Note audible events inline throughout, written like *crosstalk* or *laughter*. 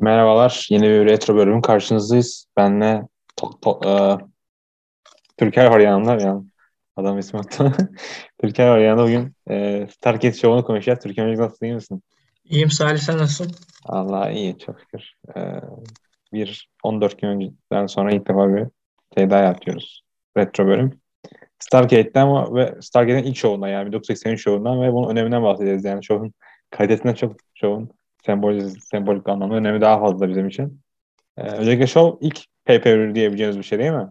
Merhabalar, yeni bir retro bölümün karşınızdayız. Benle to, to, e, Türker var yanımda. Yani adam ismi attı. *laughs* Türker var yanımda. Bugün e, Stargate Show'unu konuşacağız. Türker Müzik nasılsın, iyi misin? İyiyim Salih, sen nasılsın? Allah iyi, çok şükür. E, bir 14 gün önceden sonra ilk defa bir şey daha yapıyoruz. Retro bölüm. Stargate'den ve Stargate'in ilk şovundan yani 1983 şovundan ve bunun öneminden bahsedeceğiz. Yani şovun kalitesinden çok şovun sembolik, sembolik anlamda önemi daha fazla bizim için. Ee, özellikle show ilk pay-per-view diyebileceğimiz bir şey değil mi?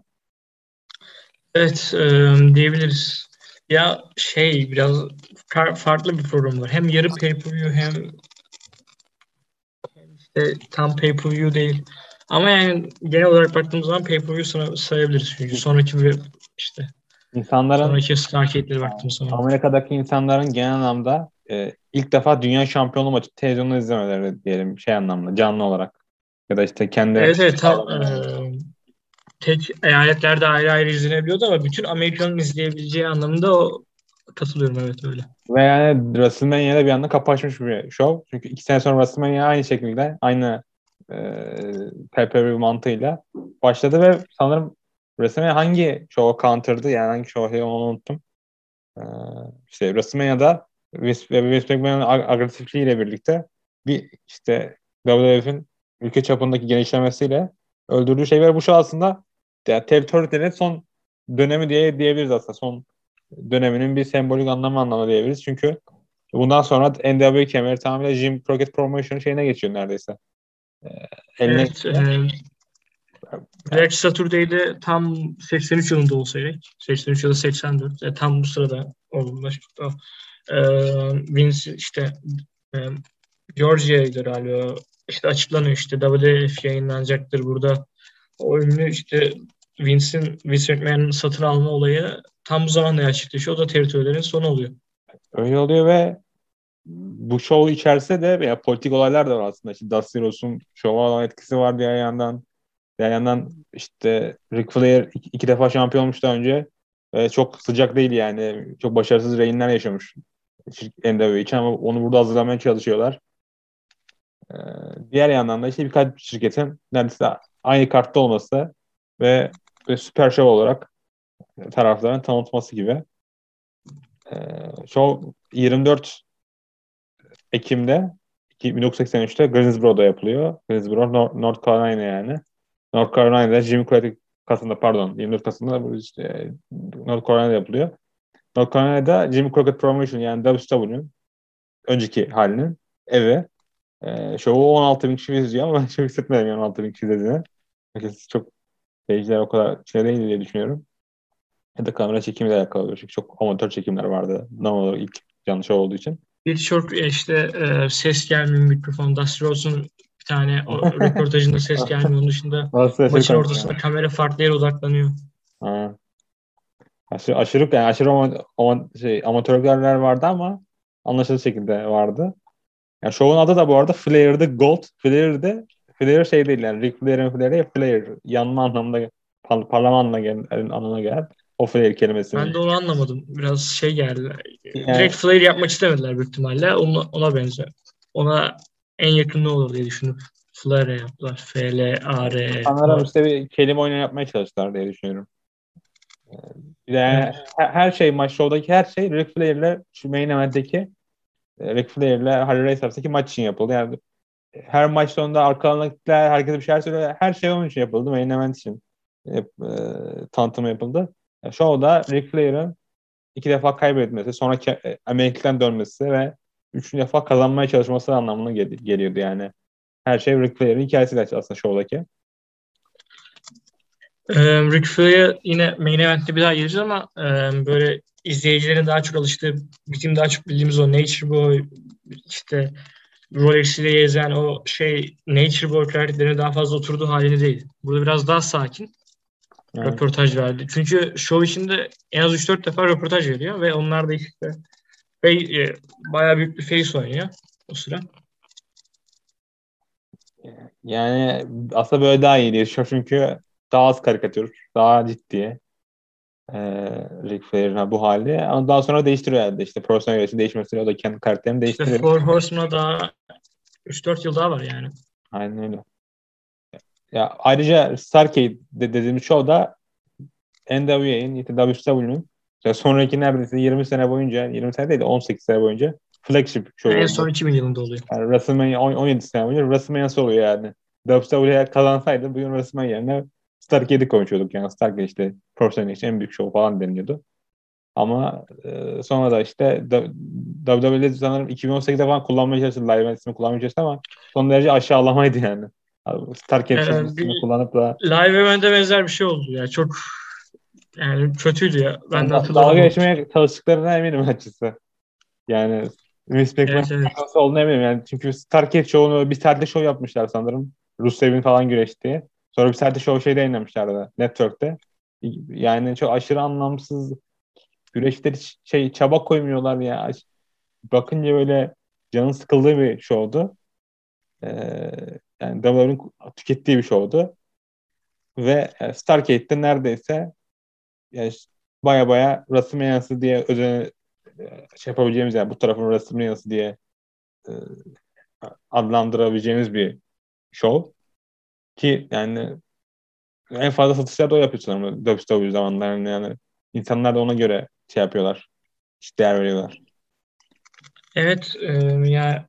Evet e, diyebiliriz. Ya şey biraz farklı bir program var. Hem yarı pay-per-view hem, işte tam pay-per-view değil. Ama yani genel olarak baktığımız zaman pay-per-view sayabiliriz. Çünkü sonraki bir işte İnsanların sonraki baktığımız zaman. Amerika'daki insanların genel anlamda e, ilk defa dünya şampiyonluğu maçı televizyonda izlemeleri diyelim şey anlamda canlı olarak. Ya da işte kendi Evet evet tam, e, tek eyaletlerde ayrı ayrı izlenebiliyordu ama bütün Amerika'nın izleyebileceği anlamında o katılıyorum evet öyle. Ve yani WrestleMania'da bir anda kapaşmış bir show. Çünkü iki sene sonra WrestleMania aynı şekilde aynı e, pay-per-view mantığıyla başladı ve sanırım WrestleMania hangi show'a counter'dı yani hangi show'a onu unuttum. Ee, işte WrestleMania'da Vince McMahon'ın agresifliğiyle birlikte bir işte WWF'in ülke çapındaki genişlemesiyle öldürdüğü şey var. Bu şu aslında yani territory'nin son dönemi diye diyebiliriz aslında. Son döneminin bir sembolik anlamı anlamı diyebiliriz. Çünkü bundan sonra NWA kemeri tamamen Jim Crockett Promotion şeyine geçiyor neredeyse. Ee, eline evet, e, Black Saturday'de tam 83 yılında olsaydı, 83 ya da 84, e, tam bu sırada olgunlaşmıştı o. E, Vince işte e, Georgia'ydı galiba. İşte açıklanıyor işte WWF yayınlanacaktır burada. O ünlü işte Vince'in Vince McMahon'ın satın alma olayı tam bu zamanda gerçekleşiyor. O da teritorilerin sonu oluyor. Öyle oluyor ve bu show içerisinde de veya politik olaylar da var aslında. İşte Dusty Rhodes şova olan etkisi var diğer yandan. Diğer yandan işte Ric Flair iki, defa şampiyon olmuş daha önce. Ee, çok sıcak değil yani. Çok başarısız rehinler yaşamış NWA için ama onu burada hazırlamaya çalışıyorlar. Ee, diğer yandan da işte birkaç şirketin neredeyse aynı kartta olması ve, ve süper show olarak tarafların tanıtması gibi. Ee, show 24 Ekim'de 1983'te Greensboro'da yapılıyor. Greensboro, North Carolina yani. North Carolina'da Jimmy Craddock Kasım'da pardon 24 Kasım'da işte North Carolina'da yapılıyor. Carolina'da Jimmy Crockett Promotion yani WCW'nin önceki halinin evi. E, şovu 16 bin kişi izliyor ama *laughs* ben çok hissetmedim yani 16 bin kişi izlediğini. Herkes çok seyirciler o kadar şey değil diye düşünüyorum. Ya da kamera çekimiyle alakalı çünkü çok amatör çekimler vardı. Normal olarak ilk canlı show olduğu için. Birçok işte e, ses gelmiyor mikrofon. Dusty Rhodes'un tane o röportajında ses *laughs* gelmiyor. Onun dışında maçın ortasında kamera farklı yere odaklanıyor. Ha. Aşırı, aşırı yani aşırı ama, ama şey, amatörler vardı ama anlaşılır şekilde vardı. Yani şovun adı da bu arada Flair'de Gold. Flair'de Flair şey değil yani Ric Flair'in Flair değil Flair. Yanma anlamında par parlama anlamına gelen, anlamına gelen o Flair kelimesi. Ben de onu anlamadım. Biraz şey geldi. Yani, Direkt Flair yapmak istemediler büyük ihtimalle. Ona, ona benziyor. Ona en yakın ne olur diye düşünüp Flare yaptılar. F-L-A-R. Sanırım işte bir kelime oyunu yapmaya çalıştılar diye düşünüyorum. Yani evet. her şey maç show'daki her şey Ric Flair'le şu main event'teki e, Ric Flair'le Harry Race arasındaki maç için yapıldı. Yani her maç sonunda arkalarındakiler herkese bir şeyler söylüyor. Her şey onun için yapıldı. Main event için e, tanıtımı yapıldı. Yani show'da Ric Flair'ın iki defa kaybetmesi, sonra e, Amerika'dan dönmesi ve üçüncü defa kazanmaya çalışması anlamına gel- geliyordu yani. Her şey Ric Flair'in hikayesiyle aslında show'daki. Ee, Ric Flair yine main event'te bir daha geleceğiz ama e, böyle izleyicilerin daha çok alıştığı, bizim daha çok bildiğimiz o Nature Boy, işte Rolex ile gezen o şey Nature Boy kıyafetlerine daha fazla oturduğu halini değil. Burada biraz daha sakin evet. röportaj verdi. Çünkü show içinde en az 3-4 defa röportaj veriyor ve onlar da işte ve e, bayağı büyük bir face oynuyor o sıra. Yani aslında böyle daha iyi diye Çünkü daha az karikatür, daha ciddi. Ee, Ric Flair'in bu hali. Ama daha sonra değiştiriyor herhalde. İşte profesyonel yarışı değişmesiyle o da kendi karakterini değiştiriyor. İşte Four Horseman'a daha 3-4 yıl daha var yani. Aynen öyle. Ya ayrıca Starcade de dediğimiz show da NWA'nin, WCW'nin sonraki neredeyse 20 sene boyunca, 20 sene değil de 18 sene boyunca flagship show En son 2000 yılında oluyor. Yani WrestleMania 17 sene boyunca WrestleMania oluyor yani. WWE kazansaydı bugün WrestleMania yerine Starcade'i konuşuyorduk yani. Starcade işte profesyonel için en büyük show falan deniliyordu. Ama e, sonra da işte WWE'de sanırım 2018'de falan kullanmaya çalıştı. Live ismi kullanmaya çalıştı ama son derece aşağılamaydı yani. Starcade ee, ismini kullanıp da Live Event'e benzer bir şey oldu ya. Çok yani kötüydü ya. Ben de hatırlamıyorum. Dalga geçmeye çalıştıklarına eminim açıkçası. Yani Vince McMahon evet, evet. olduğunu eminim. Yani çünkü Starcade Show'unu bir serde show yapmışlar sanırım. Rusev'in falan güreştiği. Sonra bir serde show şeyde yayınlamışlardı. Network'te. Yani çok aşırı anlamsız güreşler şey çaba koymuyorlar ya. Bakınca böyle canın sıkıldığı bir show'du. Ee, yani WWE'nin tükettiği bir show'du. Ve yani Starcade'de neredeyse yani baya baya WrestleMania'sı diye özel şey yapabileceğimiz yani bu tarafın WrestleMania'sı diye e, adlandırabileceğimiz bir show. Ki yani en fazla satışlar da o yapıyor sanırım WWE zamanlarında yani insanlar da ona göre şey yapıyorlar. İşte değer veriyorlar. Evet e, ya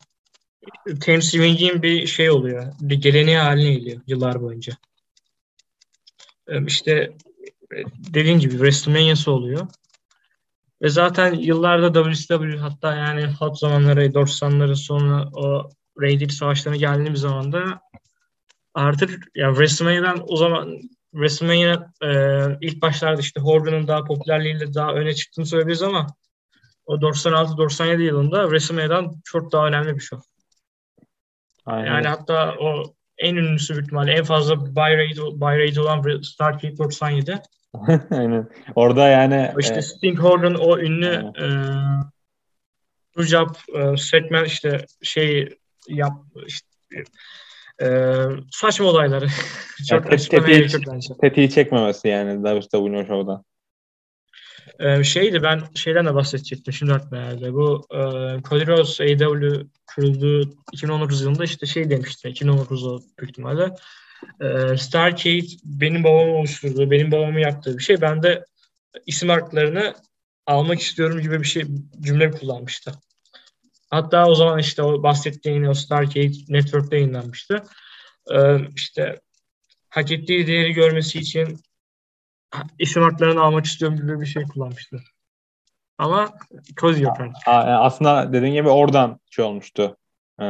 Thanksgiving'in bir şey oluyor. Bir geleneği haline geliyor yıllar boyunca. E, işte e, dediğin gibi WrestleMania'sı oluyor. Ve zaten yıllarda WCW hatta yani hot zamanları 90'ların sonra o Raid'li savaşlarına geldiğimiz zaman da artık ya WrestleMania'dan o zaman WrestleMania e, ilk başlarda işte Hogan'ın daha popülerliğiyle daha öne çıktığını söyleyebiliriz ama o 96-97 yılında WrestleMania'dan çok daha önemli bir show. Aynen. Yani hatta o en ünlüsü büyük ihtimalle en fazla buy rate, buy rate olan Starcade 97. *laughs* Aynen. Orada yani işte e, Sting Hogan o ünlü e, job e, segment işte şey yap işte e, saçma olayları. *laughs* çok yani gerek yok bence. Tetiği çekmemesi yani WWE'nin şovda. Ee, şeydi ben şeyden de bahsedecektim şimdi aklıma geldi. Bu e, Cody Rhodes AEW kurulduğu 2019 yılında işte şey demişti. 2019'da büyük ihtimalle. E, Starcade benim babamı oluşturduğu, benim babamı yaptığı bir şey. Ben de isim haklarını almak istiyorum gibi bir şey cümle kullanmıştı. Hatta o zaman işte o bahsettiğin o Starcade Network'te yayınlanmıştı. Ee, işte hak ettiği değeri görmesi için isim haklarını almak istiyorum gibi bir şey kullanmıştı. Ama Cozy yok artık. Aslında dediğin gibi oradan şey olmuştu. Ee,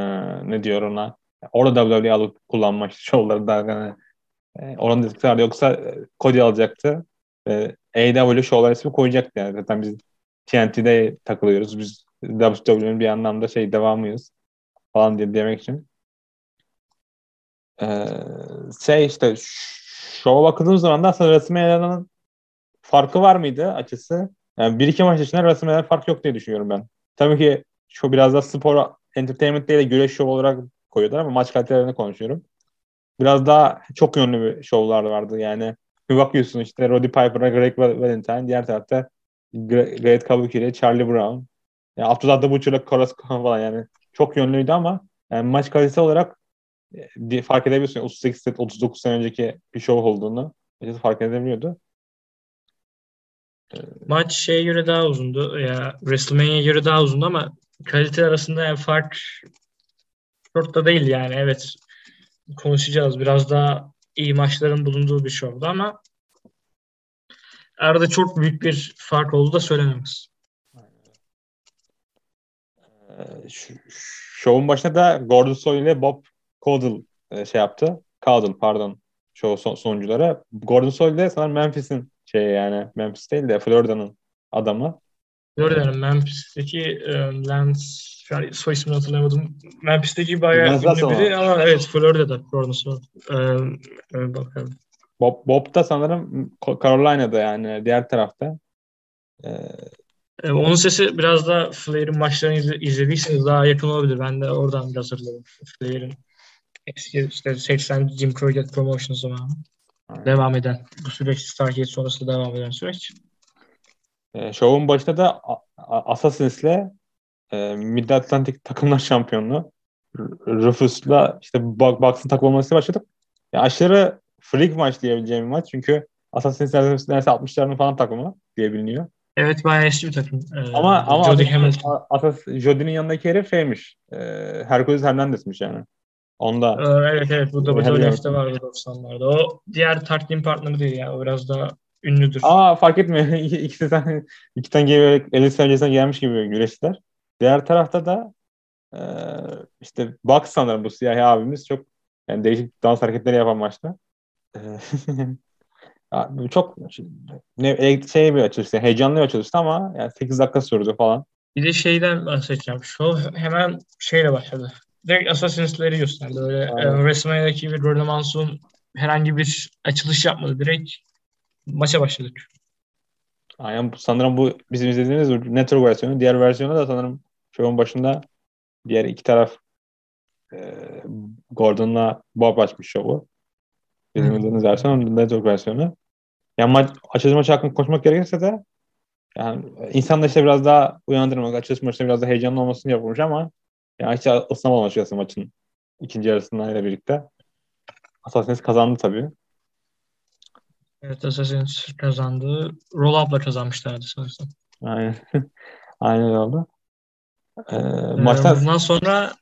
ne diyor ona? Orada WWE alıp kullanmak şovları da yani e, oranın dedikleri yoksa e, Cody alacaktı. E, AEW şovlar ismi koyacaktı yani. Zaten biz TNT'de takılıyoruz. Biz WWE'nin bir anlamda şey devamıyız falan diye demek için. Ee, şey işte şova bakıldığımız zaman da aslında WrestleMania'nın farkı var mıydı açısı? Yani bir iki maç dışında WrestleMania'da fark yok diye düşünüyorum ben. Tabii ki şu biraz da spor entertainment değil de güreş şov olarak koyuyorlar ama maç kalitelerini konuşuyorum. Biraz daha çok yönlü bir şovlar vardı yani. Bir bakıyorsun işte Roddy Piper'a Greg Valentine, diğer tarafta Great Kabuki ile Charlie Brown. Yani Abdullah da Butcher'la Koras falan yani çok yönlüydü ama yani maç kalitesi olarak e, fark edebiliyorsun. 38 set 39 sene önceki bir show olduğunu fark edebiliyordu. Maç şeye göre daha uzundu. Ya WrestleMania'ya göre daha uzundu ama kalite arasında yani fark çok da değil yani. Evet konuşacağız. Biraz daha iyi maçların bulunduğu bir şovdu ama arada çok büyük bir fark oldu da söylememiz. Ee, şovun başında da Gordon Soy ile Bob Caudle e, şey yaptı. Caudle pardon şov son, sonunculara. Gordon Soy de sanırım Memphis'in şey yani Memphis değil de Florida'nın adamı. Florida'nın Memphis'teki e, Lance şu an soy ismini hatırlamadım. Memphis'teki bayağı ünlü biri ama evet Florida'da Gordon Soy. Ee, bakalım. Bob, Bob da sanırım Carolina'da yani diğer tarafta. Ee, ee, onun sesi biraz da Flair'in maçlarını izlediyseniz daha yakın olabilir. Ben de oradan biraz hatırladım. Flair'in eski işte 80 Jim Crockett Promotion zamanı. Devam eden bu süreç Stargate sonrası devam eden süreç. E, şovun başında da Assassins'le e, Mid Atlantic takımlar şampiyonluğu Rufus'la işte Bucks'ın takılması başladık. Ya aşırı freak maç diyebileceğim bir maç. Çünkü Assassin's Creed neredeyse 60'larının falan takımı diye biliniyor. Evet bayağı eski bir takım. Ee, ama ama Jody Hamilton. Jody'nin yanındaki herif şeymiş. E, Hercules Hernandez'miş yani. Onda. Ee, evet evet bu WWF'de var 90'larda. O diğer tag partneri değil ya. O biraz daha ünlüdür. Aa fark etmiyor. *laughs* İkisi sen iki tane gibi 50 sene gelmiş gibi güreştiler. Diğer tarafta da e, işte Bucks sanırım bu siyahi abimiz çok yani değişik dans hareketleri yapan maçta. *laughs* çok ne şey bir açılıştı, heyecanlı bir açılıştı ama yani 8 dakika sürdü falan. Bir de şeyden bahsedeceğim. Şu hemen şeyle başladı. Direkt Assassins'leri gösterdi. Böyle e, WrestleMania'daki bir Manson herhangi bir açılış yapmadı. Direkt maça başladık. Aynen sanırım bu bizim izlediğimiz network versiyonu. Diğer versiyonu da sanırım şovun başında diğer iki taraf e, Gordon'la Bob açmış şovu. Bizim izlediğimiz versiyon network versiyonu. Yani maç, açılış maçı hakkında konuşmak gerekirse de yani insan da işte biraz daha uyandırmak, açılış maçında biraz da heyecanlı olmasını yapmış ama yani hiç ısınamadım açıkçası maçın ikinci yarısında ile birlikte. Assassin's kazandı tabii. Evet Assassin's kazandı. Roll up'la kazanmışlardı sanırsam. Aynen. *laughs* Aynen oldu. Ee, ee, maçtan... Bundan sonra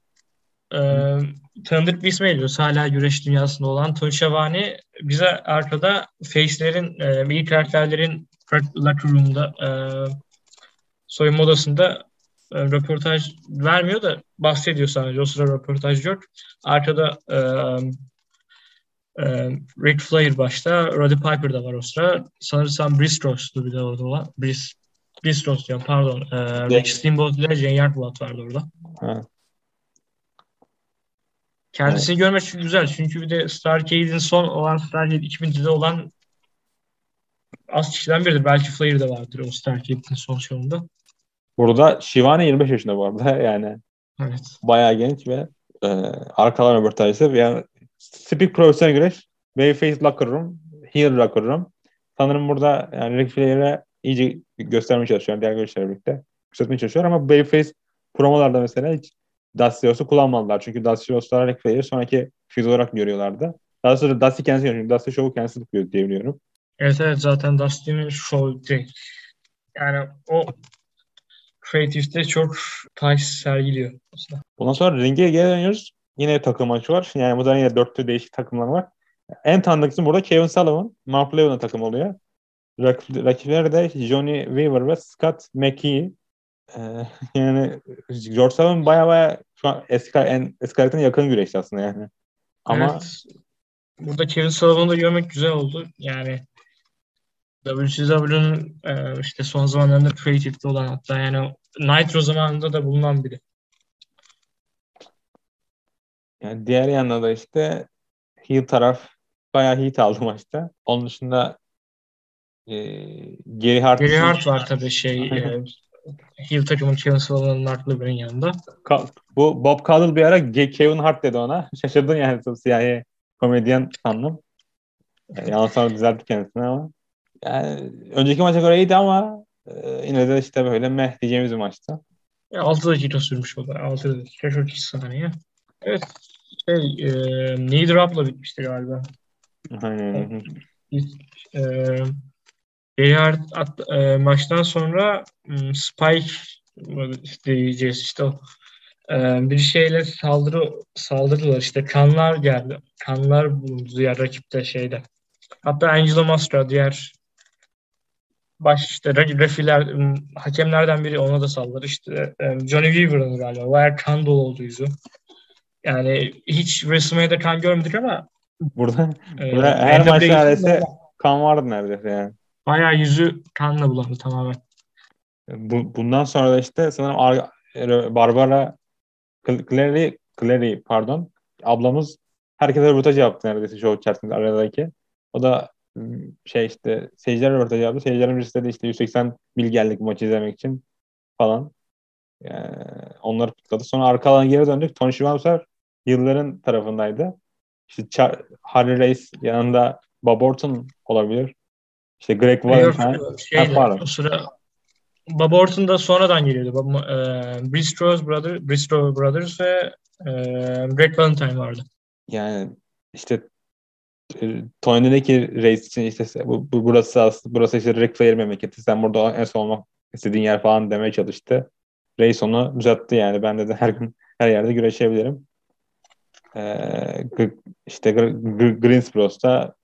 e, tanıdık bir isme geliyoruz. Hala güreş dünyasında olan Tony Schiavone bize arkada face'lerin, e, iyi karakterlerin locker room'da e, soyunma odasında e, röportaj vermiyor da bahsediyor sadece. O sıra röportaj yok. Arkada e, e, Rick Flair başta, Roddy Piper da var o sıra. Sanırsam Briscoe'stu bir de orada olan. Bris, Briscoe diyorum pardon. E, Rick Steamboat ile Jane Youngblood vardı orada. Evet. Kendisini evet. görmek çok güzel. Çünkü bir de Starcade'in son olan Starcade 2000'de olan az kişiden biridir. Belki Flair de vardır o Starcade'in son şovunda. Burada Shivani 25 yaşında bu arada. *laughs* Yani evet. bayağı genç ve e, arkalar röportajı. Yani Speak profesyonel güreş. Babyface locker room. Heel locker room. Sanırım burada yani Ric Flair'e iyice göstermeye çalışıyor. Diğer güreşlerle birlikte. Göstermeye çalışıyor ama Babyface promolarda mesela hiç Rhodes'u kullanmadılar. Çünkü Rhodes'lar Ric Flair'i sonraki fiz olarak görüyorlardı. Daha sonra Dusty kendisi görüyor. Dusty Show'u kendisi yapıyor diye biliyorum. Evet evet zaten Dusty'nin show. Yani o Creative'de çok taş sergiliyor. Aslında. Bundan sonra ringe geri dönüyoruz. Yine takım maçı var. Yani bu da yine dörtlü değişik takımlar var. En tanıdıklısı burada Kevin Sullivan. Mark Levin'in takım oluyor. Rak rakipleri de Johnny Weaver ve Scott McKee. Ee, *laughs* yani George Sullivan baya baya şu an eski, en, eski yakın güreşçi aslında yani. Ama evet. Burada Kevin Sullivan'ı da görmek güzel oldu. Yani WCW'nin e, işte son zamanlarında Creative'de olan hatta yani Nitro zamanında da bulunan biri. Yani diğer yanda da işte heel taraf bayağı hit aldı maçta. Onun dışında e, Gary Hart Gary Hart var tabii şey e, heel takımın Kevin Sullivan'ın Lubber'in yanında. Bu Bob Caudle bir ara Kevin Hart dedi ona. *laughs* Şaşırdın yani siyahi komedyen sandım. Yani yanlış sonra düzeltti kendisini ama. Yani önceki maça göre iyiydi ama e, yine de işte böyle meh diyeceğimiz bir maçtı. 6 dakika sürmüş o da. 6 dakika 42 saniye. Evet. Şey, e, Need bitmişti galiba. Aynen. E, Gerard at, e, maçtan sonra Spike diyeceğiz işte o e, bir şeyle saldırı saldırdılar işte kanlar geldi. Kanlar bulundu diğer rakipte şeyde. Hatta Angelo Mastra diğer baş işte refiler hakemlerden biri ona da saldırdı. İşte Johnny Weaver'ın galiba. Bayağı kan dolu oldu yüzü. Yani hiç WrestleMania'da kan görmedik ama burada, e, burada her maç neredeyse kan vardı neredeyse yani. Bayağı yüzü kanla bulandı tamamen. Bu, bundan sonra da işte sanırım Ar Barbara Clary, Clary pardon ablamız herkese röportaj yaptı neredeyse show içerisinde aradaki. O da şey işte seyirciler röportaj yaptı. Seyircilerin birisi de işte 180 mil geldik maçı izlemek için falan. Yani onları kutladı. Sonra arka alana geri döndük. Tony Schiavone yılların tarafındaydı. İşte Char- Harry Race yanında Bob Orton olabilir. İşte Greg Valentine. Şey, o sıra Bob Orton da sonradan geliyordu. Bob, e, Briscoe Brothers, Briscoe Brothers ve e, Greg Valentine vardı. Yani işte e, Tony'deki race için işte bu, bu burası aslında burası işte Ric Flair memleketi. Sen burada en son olmak istediğin yer falan demeye çalıştı. Reis onu uzattı yani. Ben de, de *laughs* her gün her yerde güreşebilirim. Ee, işte Greensboro'da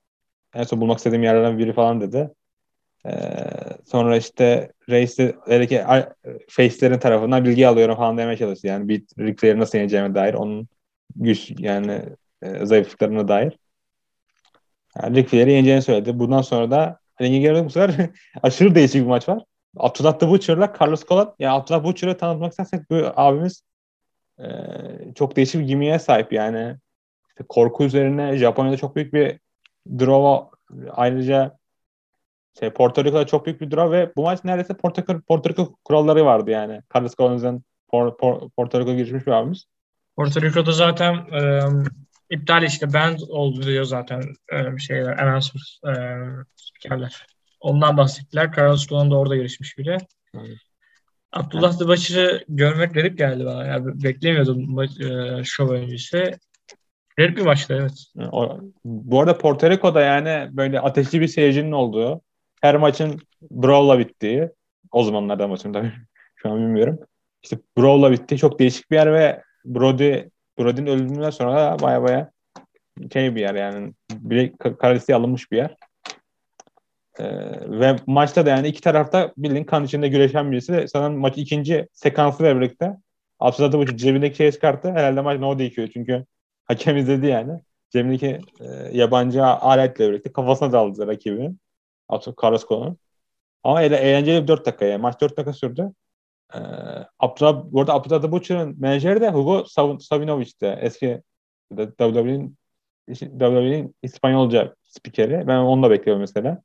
en son bulmak istediğim yerlerden biri falan dedi. Ee, sonra işte Reis'i belki Face'lerin tarafından bilgi alıyorum falan demeye çalıştı. Yani bir Ric Flair'i nasıl yeneceğime dair onun güç yani e, zayıflıklarına dair. Yani Ric Flair'i yeneceğini söyledi. Bundan sonra da ringe geldi bu sefer *laughs* aşırı değişik bir maç var. Abdullah the Butcher'la Carlos Colon. Ya yani Abdullah Butcher'ı tanıtmak istersek bu abimiz e, çok değişik bir gimiye sahip yani. İşte korku üzerine Japonya'da çok büyük bir draw ayrıca şey, Porto Rico'da çok büyük bir draw ve bu maç neredeyse Porto, Porto Rico kuralları vardı yani. Carlos Colon'un Por, Por, Porto Rico'ya girişmiş bir abimiz. Porto Rico'da zaten e, iptal işte band oldu diyor zaten e, şeyler, announcers, e, spikerler. Ondan bahsettiler. Carlos Colon da orada yarışmış bile. Evet. Abdullah Dıbaşır'ı görmek garip geldi bana. Yani beklemiyordum e, şov öncesi. Garip bir maçtı evet. O, bu arada Porto Rico'da yani böyle ateşli bir seyircinin olduğu, her maçın brawl'la bittiği, o zamanlarda maçın tabii *laughs* şu an bilmiyorum. İşte brawl'la bittiği çok değişik bir yer ve Brody Brody'nin ölümünden sonra da baya baya şey bir yer yani bile karalisteye alınmış bir yer. Ee, ve maçta da yani iki tarafta bildiğin kan içinde güreşen birisi. Sanırım maç ikinci sekansıyla birlikte Abdullah bu cebindeki şeyi çıkarttı. Herhalde maç no dikiyor çünkü hakem izledi yani. Cebindeki e, yabancı aletle birlikte kafasına daldı rakibi. Carrasco'nun. Ama ele, eğlenceli bir 4 dakika yani. Maç 4 dakika sürdü. Ee, Abdullah, bu arada Abdullah Butcher'ın menajeri de Hugo Savinovic'ti. Eski WWE'nin WWE'nin İspanyolca spikeri. Ben onu da bekliyorum mesela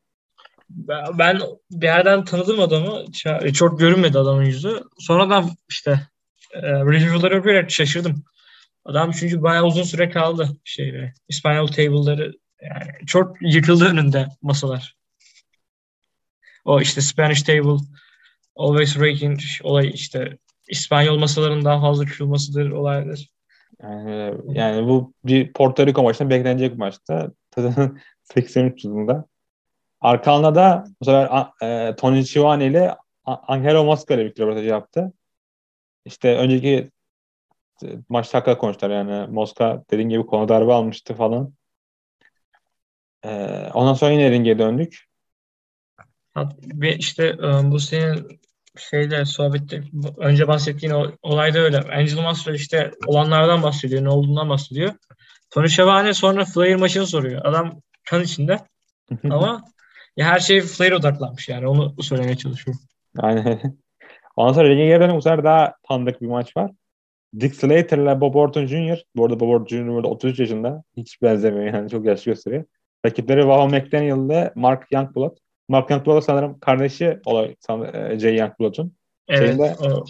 ben bir yerden tanıdım adamı. Çok görünmedi adamın yüzü. Sonradan işte e, review'ları okuyarak şaşırdım. Adam çünkü bayağı uzun süre kaldı şeyde. İspanyol table'ları yani çok yıkıldı önünde masalar. O işte Spanish table always raking olay işte İspanyol masaların daha fazla kırılmasıdır olaydır. Yani, yani bu bir Porto Rico maçında beklenecek maçta. 83 *laughs* yılında Arkalına da bu sefer e, Tony Schiavone ile Angelo Mosca ile bir röportaj yaptı. İşte önceki e, maç hakkında konuştular yani. Mosca dediğin gibi konu darbe almıştı falan. E, ondan sonra yine ringe döndük. Ve işte e, bu senin şeyde sohbette önce bahsettiğin olayda öyle. Angelo Mosca işte olanlardan bahsediyor, ne olduğundan bahsediyor. Tony Schiavone sonra Flair maçını soruyor. Adam kan içinde. *laughs* Ama ya her şey Flair odaklanmış yani onu söylemeye çalışıyorum. Aynen. Ondan sonra ringe geri bu sefer daha tanıdık bir maç var. Dick Slater ile Bob Orton Jr. Bu arada Bob Orton Jr. burada 33 yaşında. Hiç benzemiyor yani çok yaşlı gösteriyor. Rakipleri Vaho McDaniel ile Mark Youngblood. Mark Youngblood sanırım kardeşi olay e, Jay Youngblood'un. Evet. Şeyinde, o,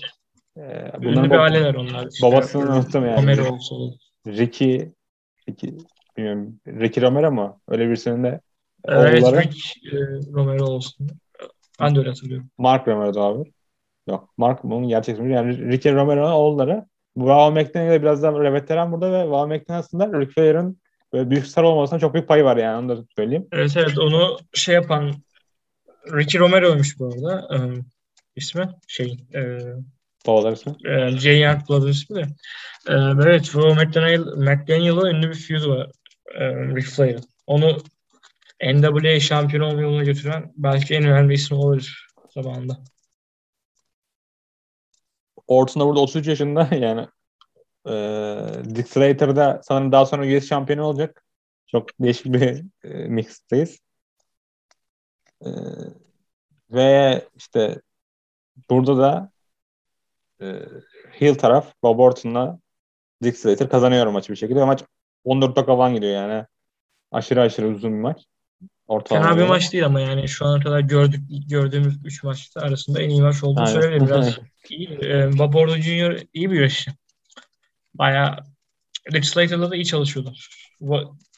e, bunların bir aileler onlar. Işte. Babasını unuttum yani. Romero olsun. Ricky, Ricky bilmiyorum. Ricky Romero mu? Öyle birisinin de Evet, Rick e, Romero olsun. Ben de öyle hatırlıyorum. Mark Romero abi. Yok. Mark bunun gerçek ismi. Yani Ricky Romero'nun oğulları. Wow McDaniel biraz daha veteran burada ve Wow McDaniel aslında Ric Flair'ın büyük star olmasına çok büyük payı var yani onu da söyleyeyim. Evet evet onu şey yapan Ricky Romero'ymuş bu arada. İsmi şey e, Babalar ismi. E, Jay Youngblood'un ismi de. E, evet Wow McDaniel, McDaniel'la ünlü bir feud var. E, Ric Flair'ın. Onu NWA şampiyon olma yoluna götüren belki en önemli isim olabilir zamanında. Orton da burada 33 yaşında *laughs* yani e, Dick Slater'da sanırım daha sonra US şampiyonu olacak. Çok değişik bir e, mixteyiz. E, ve işte burada da e, heel taraf Bob Orton'la Dick Slater kazanıyor maçı bir şekilde. Maç 14 dakika falan gidiyor yani. Aşırı aşırı uzun bir maç. Ortalama Fena bir maç değil ama yani şu ana kadar gördük gördüğümüz 3 maçta arasında en iyi maç olduğunu söyleyebilirim. Biraz iyi. E, Jr. iyi bir güreşçi. Bayağı Rick Slater'la da iyi çalışıyorlar.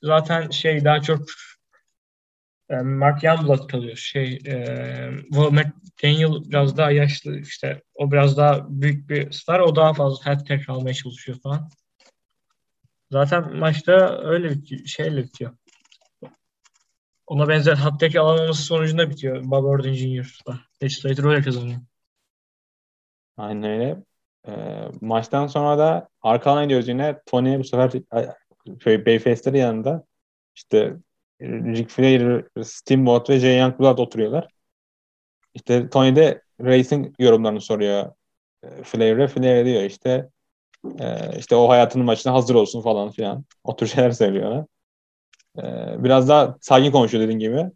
Zaten şey daha çok e, Mark Youngblood kalıyor. Şey, e, Daniel biraz daha yaşlı işte o biraz daha büyük bir star. O daha fazla hat almaya çalışıyor falan. Zaten maçta öyle bitiyor, şeyle bitiyor. Ona benzer hat alamaması sonucunda bitiyor. Bob Orton Jr.'da. Legislator öyle kazanıyor. Aynen öyle. E, maçtan sonra da arkadan gidiyoruz yine. Tony bu sefer şey, Bayface'lerin yanında işte Ric Flair, Steamboat ve Jay Youngblood oturuyorlar. İşte Tony de Racing yorumlarını soruyor e, Flair'e. Flair diyor işte e, işte o hayatının maçına hazır olsun falan filan. O tür şeyler söylüyorlar. E, biraz daha sakin konuşuyor dediğin gibi.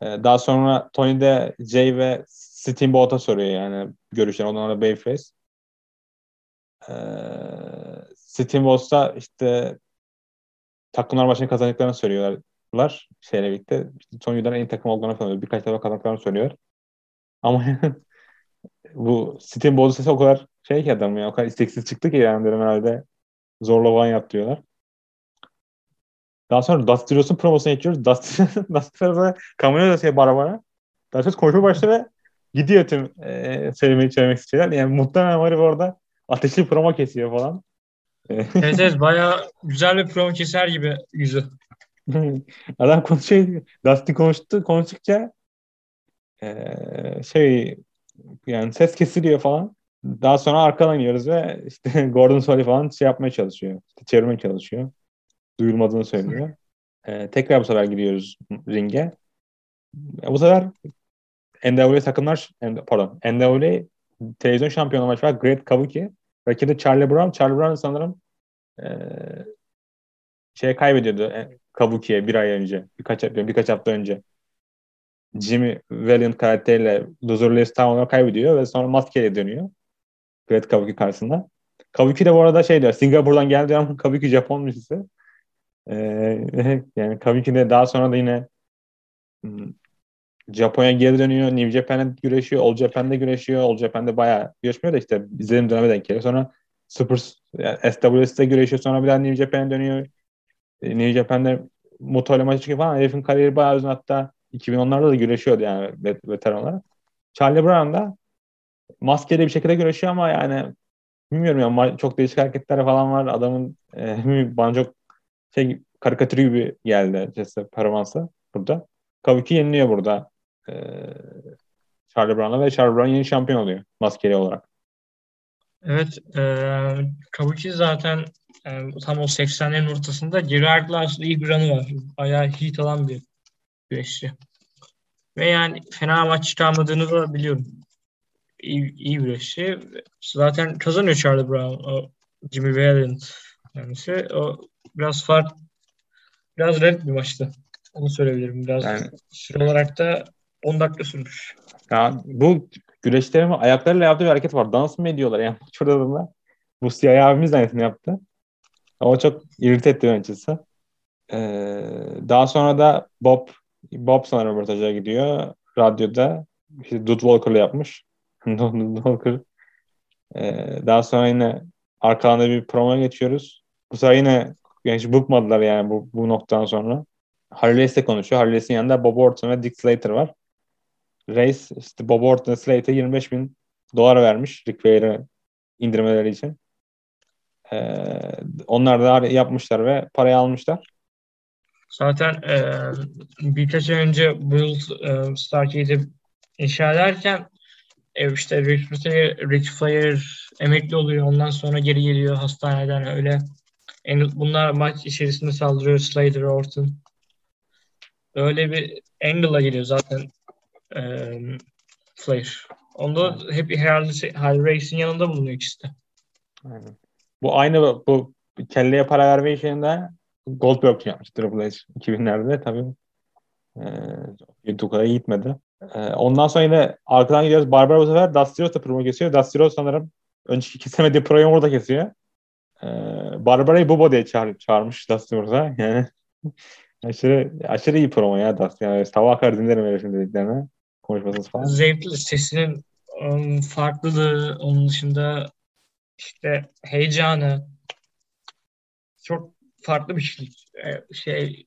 E, daha sonra Tony de Jay ve Steamboat'a soruyor yani görüşler. Ondan da Bayface. E, Steamboat'ta işte takımlar maçını kazandıklarını söylüyorlar şeyle birlikte. İşte Tony'den en takım olduğunu söylüyor. Birkaç defa kazandıklarını söylüyor. Ama *laughs* bu Steamboat'un sesi o kadar şey ki adam ya o kadar isteksiz çıktı ki yani herhalde zorla van yap diyorlar. Daha sonra Dusty Rhodes'un promosuna geçiyoruz. Dusty, *laughs* Dusty Rhodes'a kamera da şey bara bara. Dusty Rhodes konuşma başladı ve gidiyor tüm e, söylemek, söylemek istiyorlar. Yani muhtemelen var orada ateşli promo kesiyor falan. *laughs* evet evet bayağı güzel bir promo keser gibi yüzü. *laughs* Adam konuşuyor. Dusty konuştu, konuştukça e, şey yani ses kesiliyor falan. Daha sonra arkadan iniyoruz ve işte Gordon Soley falan şey yapmaya çalışıyor. İşte çevirmeye çalışıyor. Duyulmadığını söylüyor. Ee, tekrar bu sefer gidiyoruz ringe. E, bu sefer NWA takımlar pardon NWA televizyon şampiyonu maçı var. Great Kabuki. Rakibi Charlie Brown. Charlie Brown sanırım e, şey kaybediyordu e, Kabuki'ye bir ay önce. Birkaç, birkaç hafta önce. Jimmy Valiant karakteriyle Loser List Town'a kaybediyor ve sonra maskeyle dönüyor. Great Kabuki karşısında. Kabuki de bu arada şey diyor, Singapur'dan geldi ama Kabuki Japon birisi. Ee, *laughs* yani Kabuki de daha sonra da yine hmm, Japonya geri dönüyor. New Japan'da güreşiyor. All Japan'da güreşiyor. All Japan'da bayağı güreşmiyor da işte izlediğim döneme denk geliyor. Sonra Super yani SWS'de güreşiyor. Sonra bir daha New Japan'a dönüyor. E, New Japan'da Muto ile maçı çıkıyor falan. Herifin kariyeri bayağı uzun hatta 2010'larda da güreşiyordu yani veteran olarak. Charlie Brown da maskeli bir şekilde güreşiyor ama yani bilmiyorum ya çok değişik hareketler falan var. Adamın e, *laughs* bana çok şey karikatürü gibi geldi işte performansı burada. Kabuki yeniliyor burada. E, Charlie Brown'a ve Charlie Brown yeni şampiyon oluyor maskeli olarak. Evet, e, Kabuki zaten e, tam o 80'lerin ortasında Gerard Lars'la iyi bir ranı var. Bayağı hit alan bir güreşçi. Ve yani fena maç çıkarmadığını da biliyorum. İyi, iyi güreşçi. Zaten kazanıyor Charlie Brown. O Jimmy Valiant kendisi. O biraz fark biraz red bir maçtı. Onu söyleyebilirim. Biraz yani, süre olarak da 10 dakika sürmüş. Ya bu güreşlerin ayaklarıyla yaptığı bir hareket var. Dans mı ediyorlar yani *laughs* şurada da. Musti abimiz de aynısını yaptı. O çok irite etti açıkçası. Ee, daha sonra da Bob Bob sana röportaja gidiyor. Radyoda işte Dud Walker'la yapmış. *laughs* Dud Walker. Ee, daha sonra yine arkalarında bir promo geçiyoruz. Bu sefer yine hiç bıkmadılar yani bu, bu noktadan sonra. Harley Race konuşuyor. Harley Race'in yanında Bob Orton ve Dick Slater var. Race işte Bob Orton Slater 25 bin dolar vermiş Ric Flair'e indirmeleri için. Ee, onlar da yapmışlar ve parayı almışlar. Zaten e, birkaç ay önce Build e, Starcade'i inşa ederken e, işte Ric Flair, Ric Flair emekli oluyor. Ondan sonra geri geliyor hastaneden öyle. En, bunlar maç içerisinde saldırıyor Slater, Orton. Öyle bir angle'a geliyor zaten e, Flair. Onda hep herhalde Harley Race'in yanında bulunuyor ikisi de. Aynen. Bu aynı bu kelleye para verme işinde Goldberg yapmış Triple H 2000'lerde tabii. E, kadar gitmedi. E, ondan sonra yine arkadan gidiyoruz. Barbara bu sefer Dusty Rhodes'la promo kesiyor. Dusty Rhodes sanırım önceki kesemediği proyu orada kesiyor. E, Barbara'yı Bobo diye çağır, çağırmış Dusty Rhodes'a. *laughs* Yani aşırı, aşırı iyi promo ya Dusty. Yani sabah kadar dinlerim herifin dediklerini. Konuşmasız falan. Zevkli. Sesinin um, farklılığı. Onun dışında işte heyecanı çok farklı bir şey. Şey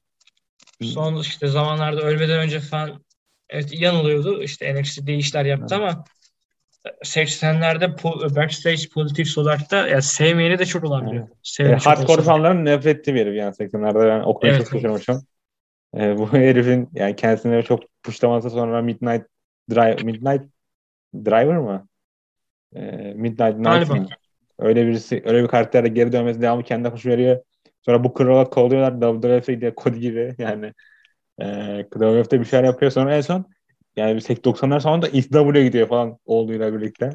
son işte zamanlarda ölmeden önce falan evet yanılıyordu. İşte NXT değişler yaptı evet. ama 80'lerde po- backstage politik olarak da yani sevmeyeni de çok olabiliyor. Evet. E, hardcore fanların nefret ettiği bir herif yani 80'lerde ben okumayı evet, çok şaşırmışım. E, bu *laughs* herifin yani kendisine çok puşlaması sonra Midnight Drive Midnight Driver mı? E, Midnight Night Öyle birisi, öyle bir karakterle geri dönmesi devamlı kendi hoş veriyor. Sonra bu krala kovalıyorlar WWF diye kod gibi yani. E, WWF'de bir şeyler yapıyor sonra en son yani 90'lar sonunda ECW'ye gidiyor falan olduğuyla birlikte.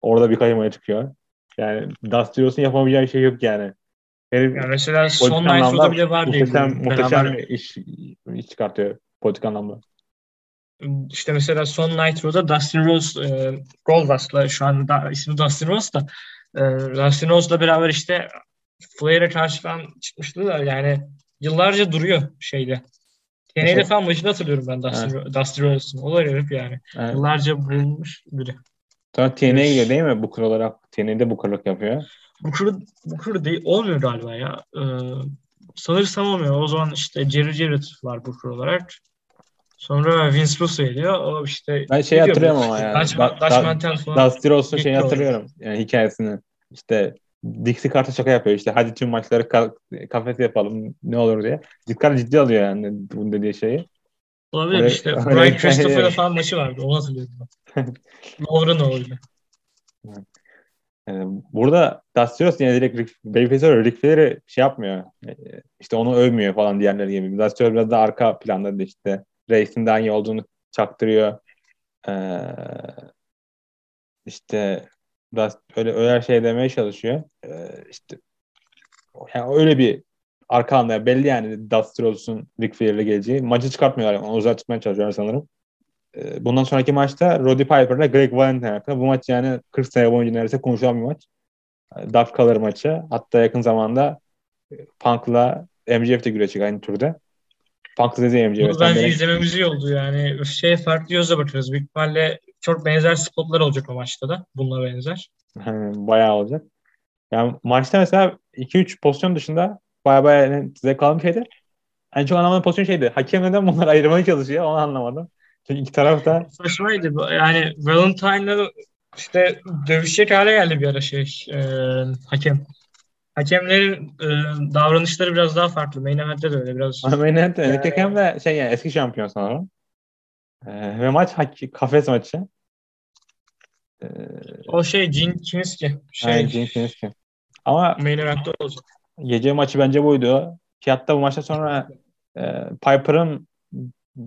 Orada bir kaymaya çıkıyor. Yani Dusty Rhodes'un yapamayacağı şey yok yani. Herif, yani mesela son Nitro'da bile var diye. Muhteşem, muhteşem bir iş, iş çıkartıyor politik anlamda. İşte mesela son Nitro'da Dustin Rose e, Goldust'la şu an da, ismi Dustin Rose da e, Dustin Rose'la beraber işte Flair'e karşı falan çıkmıştı da yani yıllarca duruyor şeyde. TNA'de falan maçını hatırlıyorum ben Dustin, evet. Dustin Rose'un. O da yani. Evet. Yıllarca bulunmuş biri. Sonra TNA'ya geliyor değil mi? Booker olarak. TNA'de Booker'lık yapıyor. Booker, Booker değil, olmuyor galiba ya. Ee, sanırsam olmuyor. O zaman işte Jerry Jarrett var Booker olarak. Sonra Vince Russo geliyor. O işte ben şey hatırlıyorum ama ya. Dutch, da, Mantel falan. Dusty Rose'un şeyi hatırlıyorum. Yani hikayesini. İşte Dixie kartı şaka yapıyor işte hadi tüm maçları ka- kafes yapalım ne olur diye. Dikkat ciddi alıyor yani bunun dediği şeyi. Olabilir öyle, işte. Öyle Brian Christopher'la falan maçı vardı. Onu hatırlıyorum. Lovren oydu. *laughs* Yani burada Rhodes yani direkt Babyface Rick Flair'i şey yapmıyor. İşte onu övmüyor falan diğerleri gibi. Rhodes biraz da arka planda işte Reis'in daha iyi olduğunu çaktırıyor. Ee, işte biraz öyle öyle şey demeye çalışıyor. Ee, işte yani öyle bir arka anda belli yani Dusty Rhodes'un Ric Flair'le geleceği. Maçı çıkartmıyorlar. Yani. Onu uzatmaya çalışıyorlar sanırım. Ee, bundan sonraki maçta Roddy Piper'la Greg Valentine hakkında. Bu maç yani 40 sene boyunca neredeyse konuşulan bir maç. Dark Color maçı. Hatta yakın zamanda Punk'la MJF de güreşecek aynı turda. Punk'la dedi MJF. Bunu bence izlememiz iyi oldu yani. Şey farklı gözle bakıyoruz. Büyük ihtimalle çok benzer spotlar olacak o maçta da. Bununla benzer. *laughs* bayağı olacak. Yani maçta mesela 2-3 pozisyon dışında bayağı bayağı yani zevk bir şeydi. En çok anlamadığım pozisyon şeydi. Hakem neden bunları ayırmaya çalışıyor onu anlamadım. Çünkü iki taraf da... *laughs* Saçmaydı. Yani Valentine'la işte dövüşecek hale geldi bir ara şey e, hakem. Hakemlerin e, davranışları biraz daha farklı. Main Event'te de öyle biraz. *laughs* Main Event'te yani... hakem de şey yani eski şampiyon sanırım. E, ve maç kafes maçı. E, o şey Jin Kiniski. Şey, Aynen Jin Kiniski. Ama Main Event'te olacak. Gece maçı bence buydu. Ki hatta bu maçtan sonra e, Piper'ın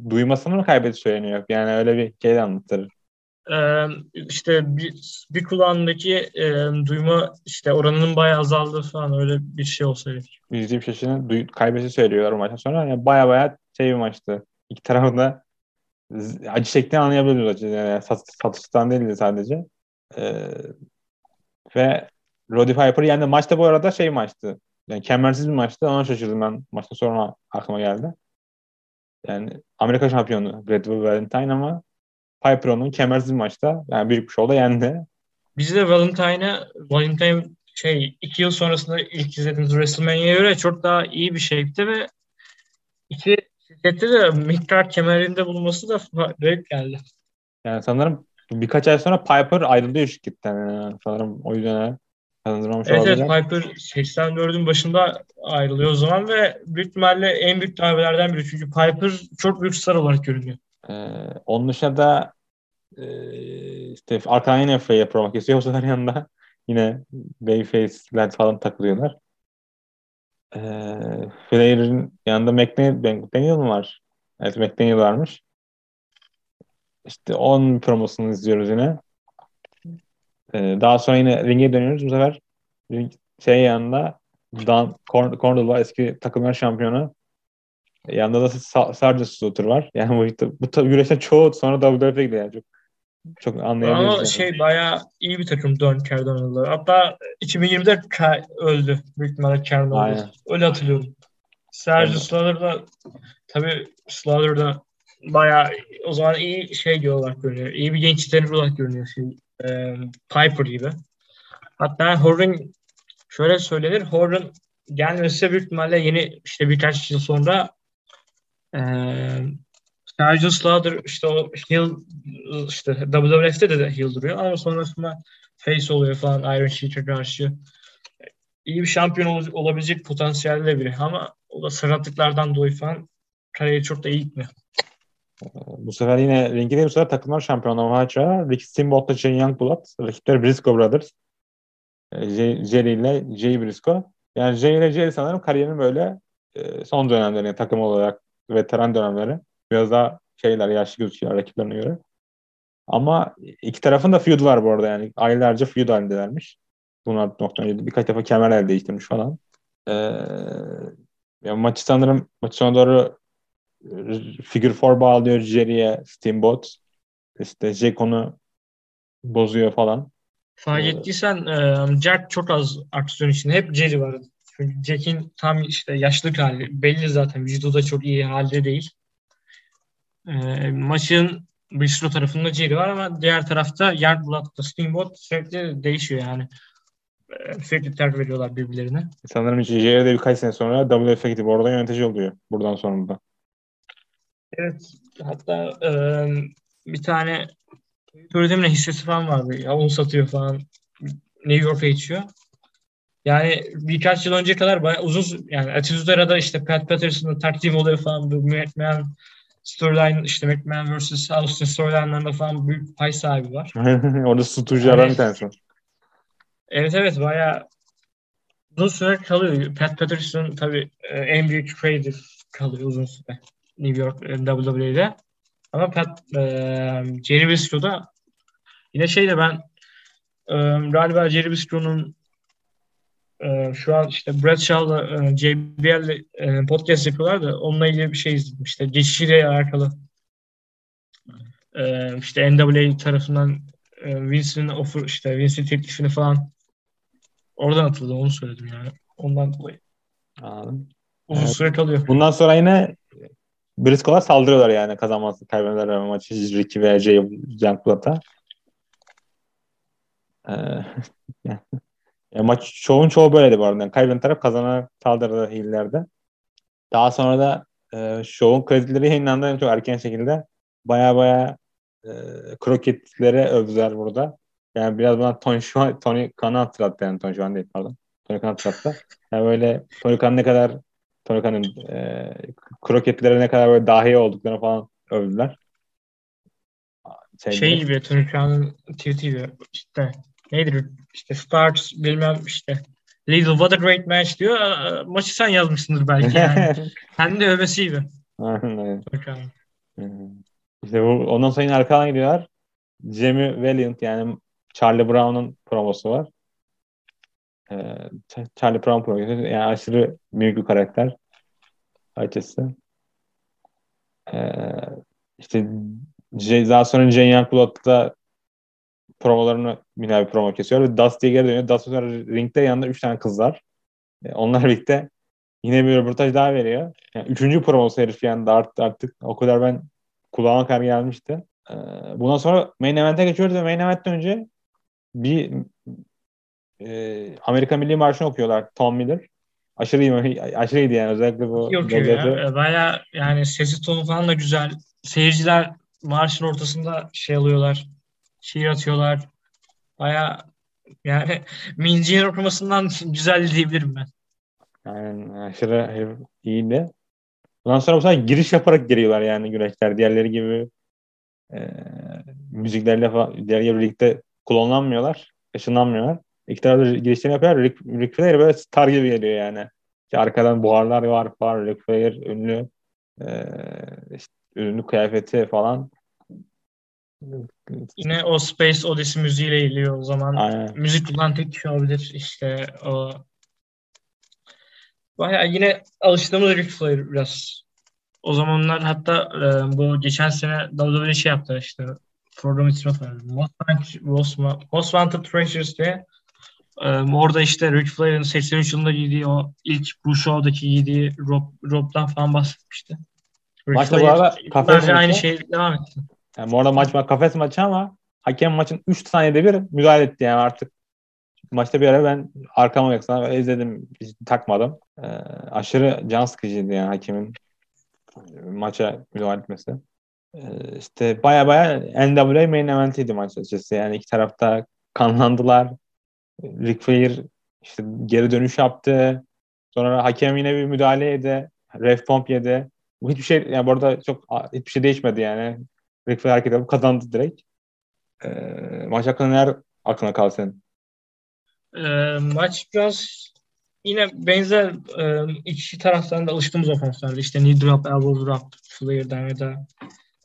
duymasını mı kaybetti söyleniyor. Yani öyle bir şey de anlatır. Ee, işte bir, bir kulağındaki e, duyma işte oranının bayağı azaldığı falan öyle bir şey olsa gerek. Yüzde bir şeyini duy, kaybeti söylüyorlar maçtan sonra. Yani baya baya şey bir maçtı. İki tarafında acı çektiğini anlayabiliyoruz acı. Yani sat, satıştan değildi sadece. Ee, ve Roddy Piper yani maçta bu arada şey maçtı. Yani kemersiz bir maçtı. Ona şaşırdım ben. Maçta sonra aklıma geldi. Yani Amerika şampiyonu Brad Valentine ama Piper onun kemersiz maçta yani büyük bir şovda yendi. Biz de Valentine'ı Valentine şey iki yıl sonrasında ilk izlediğimiz WrestleMania'ya göre çok daha iyi bir şeydi ve iki şirkette de miktar kemerinde bulunması da büyük geldi. Yani sanırım birkaç ay sonra Piper ayrılıyor şirketten. Yani sanırım o yüzden kazandırmamış evet, olabilir. Evet Piper 84'ün başında ayrılıyor o zaman ve büyük ihtimalle en büyük darbelerden biri. Çünkü Piper çok büyük star olarak görünüyor. Ee, onun dışında da e, işte arkadan yine Frey'e promak istiyor. Sefer yanında yine Babyface'ler falan takılıyorlar. Ee, Flair'in yanında McDaniel, McDaniel mı var? Evet McDaniel varmış. İşte onun promosunu izliyoruz yine. Ee, daha sonra yine ringe dönüyoruz. Bu sefer şey yanında Dan Cornwall eski takımlar şampiyonu. Yanında da Sargent Slaughter var. Yani bu, bu, bu güreşten çoğu sonra WWF'e gidiyor. Yani çok çok anlayabiliriz. Ama şey bayağı iyi bir takım Don Cardona'lılar. Hatta 2020'de öldü büyük ihtimalle Cardona'lı. Öyle hatırlıyorum. Sergio Slaughter da tabii Slaughter da bayağı o zaman iyi şey diyorlar görünüyor. İyi bir genç yetenek olarak görünüyor. Şey, e, Piper gibi. Hatta Horan şöyle söylenir. Horan gelmese büyük ihtimalle yeni işte birkaç yıl sonra Ee, Sergeant Slaughter işte o heel işte WWF'de de, de heel duruyor ama sonrasında face oluyor falan Iron Sheik'e karşı. İyi bir şampiyon ol, olabilecek potansiyelde biri ama o da sakatlıklardan dolayı falan kariyeri çok da iyi gitmiyor. Bu sefer yine ringi değil bu sefer takımlar şampiyonluğu maçı. Ricky Steamboat'la Shane Youngblood. Rakipleri Briscoe Brothers. Ee, Jerry ile Jay Briscoe. Yani Jay ile Jerry sanırım kariyerinin böyle e, son dönemlerine takım olarak veteran dönemleri. Biraz daha şeyler yaşlı gözüküyor rakiplerine göre. Ama iki tarafın da feud var bu arada yani. Aylarca feud halindelermiş. Bunlar nokta birkaç defa kemer el değiştirmiş falan. Ee, yani maçı sanırım maçı sonuna doğru figure four bağlıyor Jerry'e Steamboat. İşte Jack onu bozuyor falan. Fark ettiysen e, Jack çok az aksiyon içinde. Hep Jerry var. Çünkü Jack'in tam işte yaşlık hali. Belli zaten. Vücudu da çok iyi halde değil. E, maçın Bistro tarafında Jerry var ama diğer tarafta Youngblood'da Steamboat sürekli değişiyor yani. E, sürekli terk veriyorlar birbirlerine. Sanırım Jerry de birkaç sene sonra WF'e gidip orada yönetici oluyor. Buradan sonra da. Evet. Hatta e, bir tane turizmle hissesi falan vardı. Ya onu satıyor falan. New York'a geçiyor. Yani birkaç yıl önce kadar bayağı uzun yani Attitude Era'da işte Pat Patterson'da takdim oluyor falan bu McMahon storyline işte McMahon vs. Austin storyline'larında falan büyük pay sahibi var. *laughs* Orada sutuculardan bir tanesi. Evet evet bayağı uzun süre kalıyor. Pat Patterson tabii e, en büyük creative kalıyor uzun süre. New York e, WWE'de. Ama Pat e, Jerry Briscoe'da yine şeyde ben e, galiba Jerry Briscoe'nun e, şu an işte Brad Shaw'la e, JBL'le e, podcast yapıyorlar da onunla ilgili bir şey izledim. İşte geçişiyle alakalı. E, işte NWA tarafından e, Vince'in offer işte Vince'in teklifini falan oradan atıldı onu söyledim yani. Ondan dolayı. Anladım. Uzun evet. süre kalıyor. Bundan sonra yine Briscoe'lar saldırıyorlar yani kazanması kaybederler maçı Ricky veya Jay Youngblood'a. Ee, *laughs* ya maç çoğun çoğu böyleydi bu arada. Yani kaybeden taraf kazanan saldırıda hillerde. Daha sonra da e, şovun kredileri yayınlandı çok erken şekilde. Baya baya e, kroketlere övdüler burada. Yani biraz bana Tony, Schuan, Tony Khan'ı hatırlattı yani Tony Schuan değil pardon. Tony Khan hatırlattı. Yani böyle Tony Khan ne kadar Tony Khan'ın e, kroketlere ne kadar böyle dahi olduklarını falan övdüler. Şeyde, şey gibi Tony Khan'ın tweet'i gibi işte nedir işte Starks bilmem işte Lidl what a great match diyor. Maçı sen yazmışsındır belki yani. *laughs* Kendi övmesi gibi. Aynen. İşte bu, ondan sonra yine arkadan gidiyorlar. Jamie Valiant yani Charlie Brown'un promosu var. Ee, Charlie Brown promosu. Yani aşırı büyük bir karakter. Açısı. Ee, işte daha sonra Jane Youngblood'da promolarını yine bir promo kesiyor ve Dusty'ye geri dönüyor. Dusty sonra ringde yanında üç tane kız var. E, onlar *laughs* birlikte yine bir röportaj daha veriyor. Yani üçüncü promosu herif yani artık, artık o kadar ben kulağıma kar gelmişti. E, bundan sonra main event'e geçiyoruz ve main event'ten önce bir e, Amerika Milli Marşı'nı okuyorlar Tom Miller. Aşırı iyi, *laughs* aşırı iyiydi yani özellikle bu. Yok ya. Baya yani sesi tonu falan da güzel. Seyirciler marşın ortasında şey alıyorlar şiir atıyorlar. Baya yani *laughs* Minci'nin okumasından güzel diyebilirim ben. Yani aşırı iyiydi. Ondan sonra bu sefer giriş yaparak giriyorlar yani güreşler. Diğerleri gibi e, müziklerle falan diğer gibi birlikte klonlanmıyorlar. ışınlanmıyorlar. İki tarafta girişlerini yapıyorlar. Rick, Rick Flair böyle star gibi geliyor yani. İşte arkadan buharlar var falan. Rick Flair ünlü e, işte, ünlü kıyafeti falan. Yine o Space Odyssey müziğiyle geliyor o zaman. Aynen. Müzik kullanan tek kişi olabilir. İşte o Baya yine alıştığımız Ric Flair biraz. O zamanlar hatta e, bu geçen sene WWE şey yaptı işte program ismi Most, Most, Most Wanted Treasures diye e, orada işte Ric Flair'in 83 yılında giydiği o ilk bu show'daki giydiği rob, rob'dan falan bahsetmişti. Ric Maçta bu arada kafe aynı şey devam etti. Yani bu arada maç kafes maçı ama hakem maçın 3 saniyede bir müdahale etti yani artık. Maçta bir ara ben arkama yaksana izledim hiç takmadım. Ee, aşırı can sıkıcıydı yani hakemin maça müdahale etmesi. Ee, işte baya baya NWA main event'iydi maç açıkçası. Yani iki tarafta kanlandılar. Ric Flair işte geri dönüş yaptı. Sonra hakem yine bir müdahale yedi. Ref pump yedi. Bu hiçbir şey yani bu arada çok hiçbir şey değişmedi yani. Flair hareket yapıp kazandı direkt. Ee, maç hakkında neler aklına kaldı senin? Ee, maç biraz yine benzer e, iki taraftan da alıştığımız ofenslerdi. İşte knee drop, elbow drop, Flair'den ya da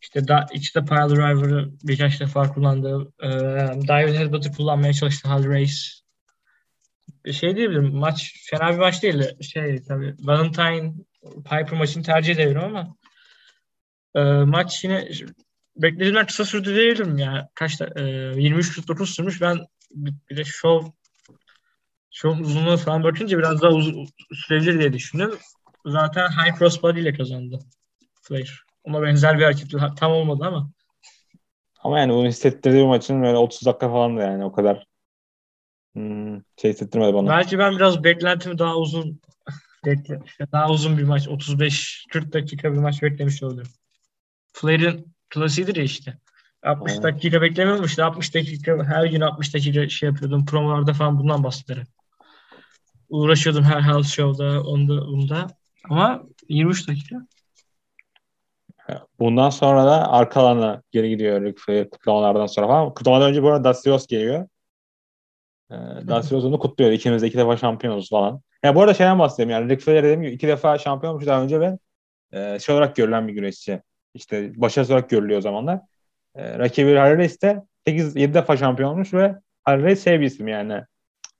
işte da, de pile driver'ı birkaç defa kullandı. E, dive headbutt'ı kullanmaya çalıştı Hal Race. Şey diyebilirim, maç fena bir maç değildi. Şey tabii Valentine Piper maçını tercih ederim ama e, maç yine beklediğimden kısa sürdü diyebilirim ya. Kaç da, e, 23-49 sürmüş. Ben bir, de show show uzunluğu falan bakınca biraz daha uzun sürebilir diye düşündüm. Zaten high crossbody ile kazandı Flair. Ona benzer bir hareket tam olmadı ama. Ama yani bunu hissettirdiği maçın böyle 30 dakika falan da yani o kadar hmm, şey hissettirmedi bana. Belki ben biraz beklentimi daha uzun *laughs* bekle, daha uzun bir maç 35-40 dakika bir maç beklemiş oldum. Flair'in klasiğidir ya işte. 60 evet. dakika beklemiyormuş da 60 dakika her gün 60 dakika şey yapıyordum. Promolarda falan bundan bahsederim. Uğraşıyordum her house show'da onda bunda. Ama 23 dakika. Bundan sonra da arka alana geri gidiyor Ric kutlamalardan sonra falan. Kutlamadan önce bu arada Dacios geliyor. Ee, Dacios onu kutluyor. İkimiz de iki defa şampiyonuz falan. Ya bu arada şeyden bahsedeyim yani Ric Flair dediğim gibi iki defa şampiyon olmuş daha önce ve e, şey olarak görülen bir güreşçi. İşte başarısı olarak görülüyor o zamanlar. E, rakibi Race de 8-7 defa şampiyon olmuş ve Race şey bir isim yani.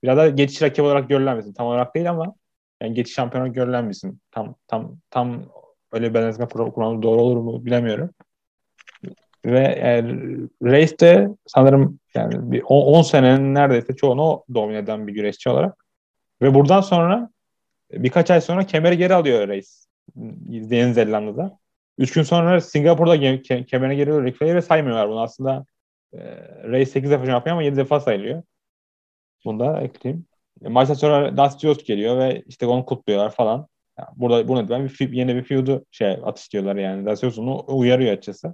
Biraz da geçiş rakibi olarak görülen bir. Tam olarak değil ama yani geçiş şampiyon olarak görülen bir isim. Tam tam tam öyle benzetme kurmamız doğru olur mu bilemiyorum. Ve yani, Race de sanırım yani bir 10 senenin neredeyse çoğunu domine eden bir güreşçi olarak. Ve buradan sonra birkaç ay sonra kemeri geri alıyor Race. Yeni Zelanda'da. Üç gün sonra Singapur'da ke- kemerine geri alıyor Ric Flair'e saymıyorlar bunu. Aslında e, Race 8 defa şampiyon ama 7 defa sayılıyor. Bunu da ekleyeyim. E, maçtan sonra Dusty Rhodes geliyor ve işte onu kutluyorlar falan. Yani burada bunu ben bir yeni bir feud'u şey atıştırıyorlar yani. Dusty Rhodes onu uyarıyor açıkçası.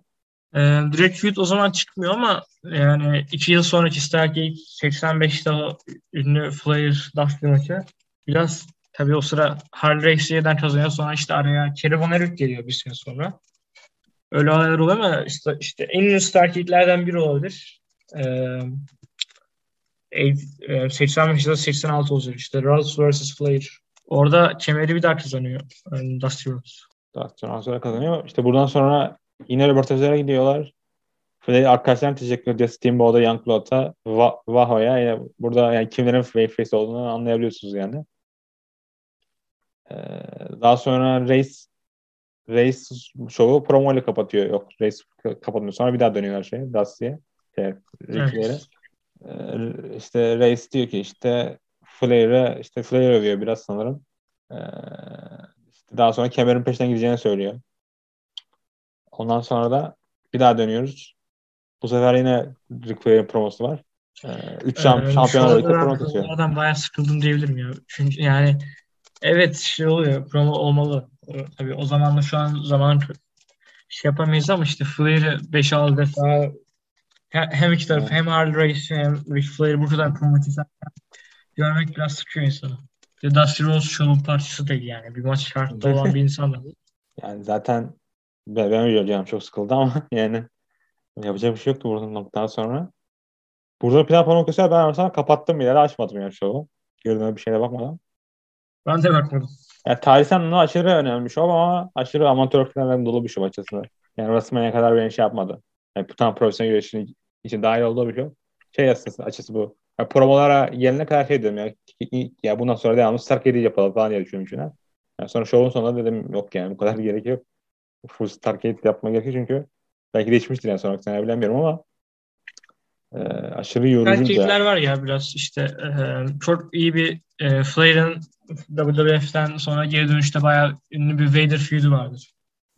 Ee, direkt feud o zaman çıkmıyor ama yani iki yıl sonraki Stargate 85'te o ünlü Flair Dusty maçı biraz tabii o sıra Harley Race'den kazanıyor sonra işte araya Kerry Von Erich geliyor bir sene sonra. Öyle olaylar oluyor ama işte, işte en ünlü Stargate'lerden biri olabilir. Ee, 85'de 86 olacak işte Rhodes vs. Flair. Orada kemeri bir daha kazanıyor yani Dusty Rhodes. Dusty Rhodes kazanıyor. İşte buradan sonra yine röportajlara gidiyorlar. Flair arkadaşlarına teşekkür ediyor. Steamboat'a, Youngblood'a, Vaho'ya. Yani burada yani kimlerin face olduğunu anlayabiliyorsunuz yani. Ee, daha sonra Race Race şovu promo ile kapatıyor. Yok Race kapatmıyor. Sonra bir daha dönüyorlar şey Dusty'ye. Şey, Rick'lere. Ee, işte Race diyor ki işte Flair'e işte Flair övüyor biraz sanırım. Ee, işte daha sonra kemerin peşinden gideceğini söylüyor. Ondan sonra da bir daha dönüyoruz. Bu sefer yine Ric Flair'in promosu var. Ee, üç şamp ee, şampiyonlar promo. Adam bayağı sıkıldım diyebilirim ya. Çünkü yani evet şey oluyor. Promo olmalı. Tabii o zamanla şu an zaman şey yapamayız ama işte Flair'i 5-6 defa hem iki taraf hem Harley Race hem Ric Flair'i bu kadar promote görmek biraz sıkıyor insanı. Ve Dusty Rhodes şovun parçası değil yani. Bir maç şartta olan bir insan da. *laughs* Yani zaten ben, ben öyle çok sıkıldı ama *laughs* yani yapacak bir şey yoktu buradan noktadan sonra. Burada plan panokası ben mesela kapattım yere açmadım yani şovu. Gördüğüme bir şeyle bakmadan. Ben de bakmadım. Yani tarihsel anlamda aşırı önemli bir şov ama aşırı amatör falan dolu bir şov açıkçası. Yani WrestleMania kadar beni şey yapmadı. Yani tam profesyonel güreşin için dahil olduğu bir şov. Şey açısı, açısı bu. Yani promolara gelene kadar şey dedim ya, ya bundan sonra devamlı Stark 7 yapalım falan diye düşünmüşler. Yani sonra şovun sonunda dedim yok yani bu kadar gerek yok. Full Stark 7 yapma gerekiyor çünkü belki değişmiştir yani sonraki sene bilemiyorum ama e, aşırı yorucu. Erkekler var ya biraz işte e, çok iyi bir e, Flair'ın WWF'den sonra geri dönüşte bayağı ünlü bir Vader feud'u vardır.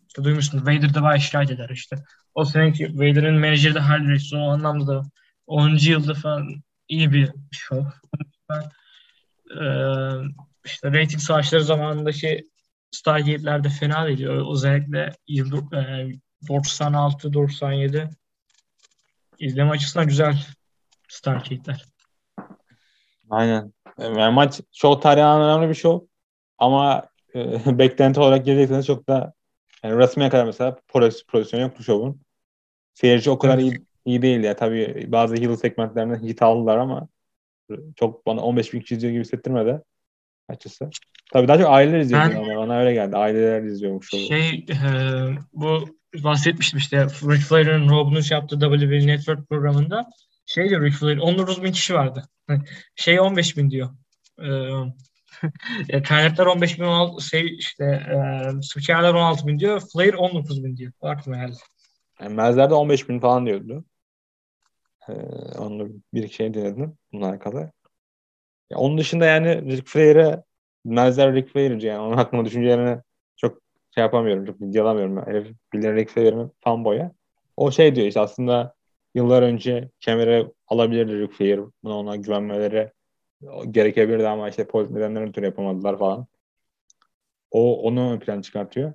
İşte duymuşsun Vader da bayağı şikayet eder işte. O seneki Vader'ın menajeri de Harley Race o anlamda da 10. yılda falan iyi bir show. Ee, işte rating savaşları zamanındaki Stargate'ler de fena değil. Özellikle 96-97 e, izleme açısından güzel Stargate'ler. Aynen. Yani maç show tarihinden önemli bir show. Ama e, *laughs* beklenti olarak gelecekseniz çok da yani resmiye kadar mesela pozisyon yok bu show'un. Seyirci o kadar evet. iyi, iyi değil ya. Tabii bazı heel segmentlerinde hit aldılar ama çok bana 15 bin kişi izliyor gibi hissettirmedi açısı. Tabii daha çok aileler izliyor ben, ama bana öyle geldi. Aileler izliyormuş. Şovu. Şey e, bu bahsetmiştim işte Ric Flair'ın şey yaptığı WWE Network programında şey diyor Ric Flair 19 bin kişi vardı. *laughs* Şey 15 bin diyor. Ee, *laughs* kaynaklar 15 bin 16 şey işte e, spikerler 16 bin diyor. Flair 19 bin diyor. Aklıma geldi. Yani Mezler de 15 bin falan diyordu. Ee, onu bir şey dinledim bununla alakalı. Ya onun dışında yani Ric Flair'e Mezler Ric Flair'ci yani onun hakkında düşüncelerini çok şey yapamıyorum. Çok bilgi alamıyorum. Herif Ric Flair'in fanboya. O şey diyor işte aslında yıllar önce kemere alabilirdi Ric Flair. Buna ona güvenmeleri gerekebilirdi ama işte politik nedenlerden ötürü yapamadılar falan. O onu ön plan çıkartıyor.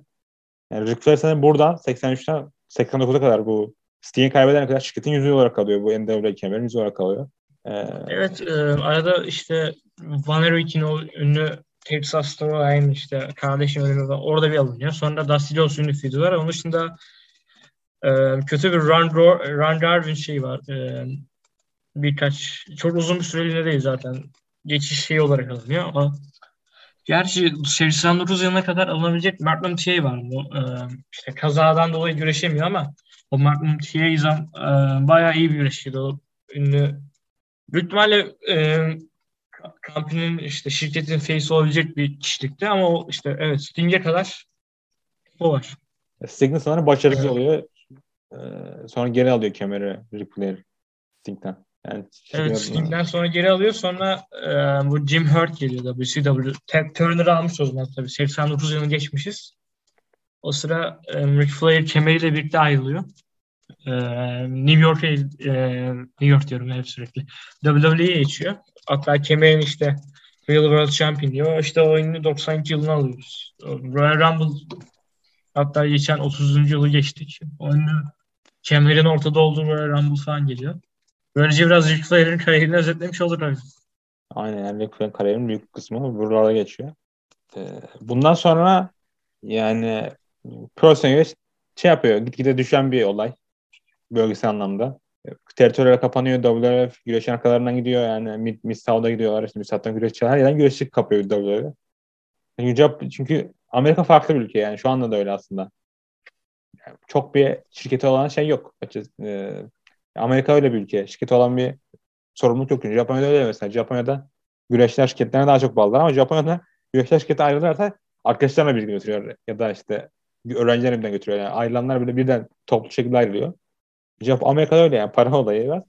Yani Flair sanırım buradan 83'ten 89'a kadar bu Sting'i kaybedene kadar şirketin yüzü olarak kalıyor. Bu NWA kemerin yüzü olarak kalıyor. Ee, evet e, arada işte Van Erich'in o ünlü Texas Storyline işte kardeşim önünde orada bir alınıyor. Sonra Dusty Rhodes ünlü. Onun dışında e, kötü bir Ron, Ron Darwin şey var. E, birkaç çok uzun bir süreliğine değil zaten. Geçiş şeyi olarak alınıyor ama Gerçi Şeristan 9 yılına kadar alınabilecek Martin şey var. Bu, e, işte kazadan dolayı güreşemiyor ama o Thier izam e, bayağı iyi bir güreşçiydi. O ünlü büyük ihtimalle e, kampinin işte şirketin face olabilecek bir kişilikti ama o işte evet Sting'e kadar o var. Sting'in sanırım başarısız evet. oluyor. Ee, sonra geri alıyor kemeri Ripley Sting'den. Yani evet Sting'den sonra geri alıyor. Sonra e, bu Jim Hurt geliyor WCW. Ted Turner almış o zaman tabii. 89 yılını geçmişiz. O sıra e, Ric Flair kemeriyle birlikte ayrılıyor. E, New York'a e, New York diyorum hep sürekli. WWE'ye geçiyor. Hatta kemerin işte Real World Champion diyor. İşte o oyunu 92 yılına alıyoruz. Royal Rumble hatta geçen 30. yılı geçtik. Oyunu kemerin ortada olduğu Royal Rumble falan geliyor. Böylece biraz Ric Flair'in kariyerini özetlemiş olur abi. Aynen yani Ric Flair'in kariyerinin büyük kısmı buralarda geçiyor. Ee, bundan sonra yani profesyonel şey yapıyor. Gitgide düşen bir olay. Bölgesel anlamda. Teritoriyel kapanıyor. WWF güreşin arkalarından gidiyor. Yani Mid, Mid gidiyorlar. İşte Mid güreşçiler. Her yerden güreşçi kapıyor WWF. Yani çünkü Amerika farklı bir ülke yani. Şu anda da öyle aslında. Yani çok bir şirketi olan şey yok. Ee, Amerika öyle bir ülke. Şirketi olan bir sorumluluk yok. Japonya'da öyle mesela. Japonya'da güreşler şirketlerine daha çok bağlılar ama Japonya'da güreşler şirketi ayrılırsa arkadaşlarına birlikte götürüyor ya da işte öğrencilerine birden götürüyor. Yani ayrılanlar bile birden toplu şekilde ayrılıyor. Japon, Amerika'da öyle yani para olayı var.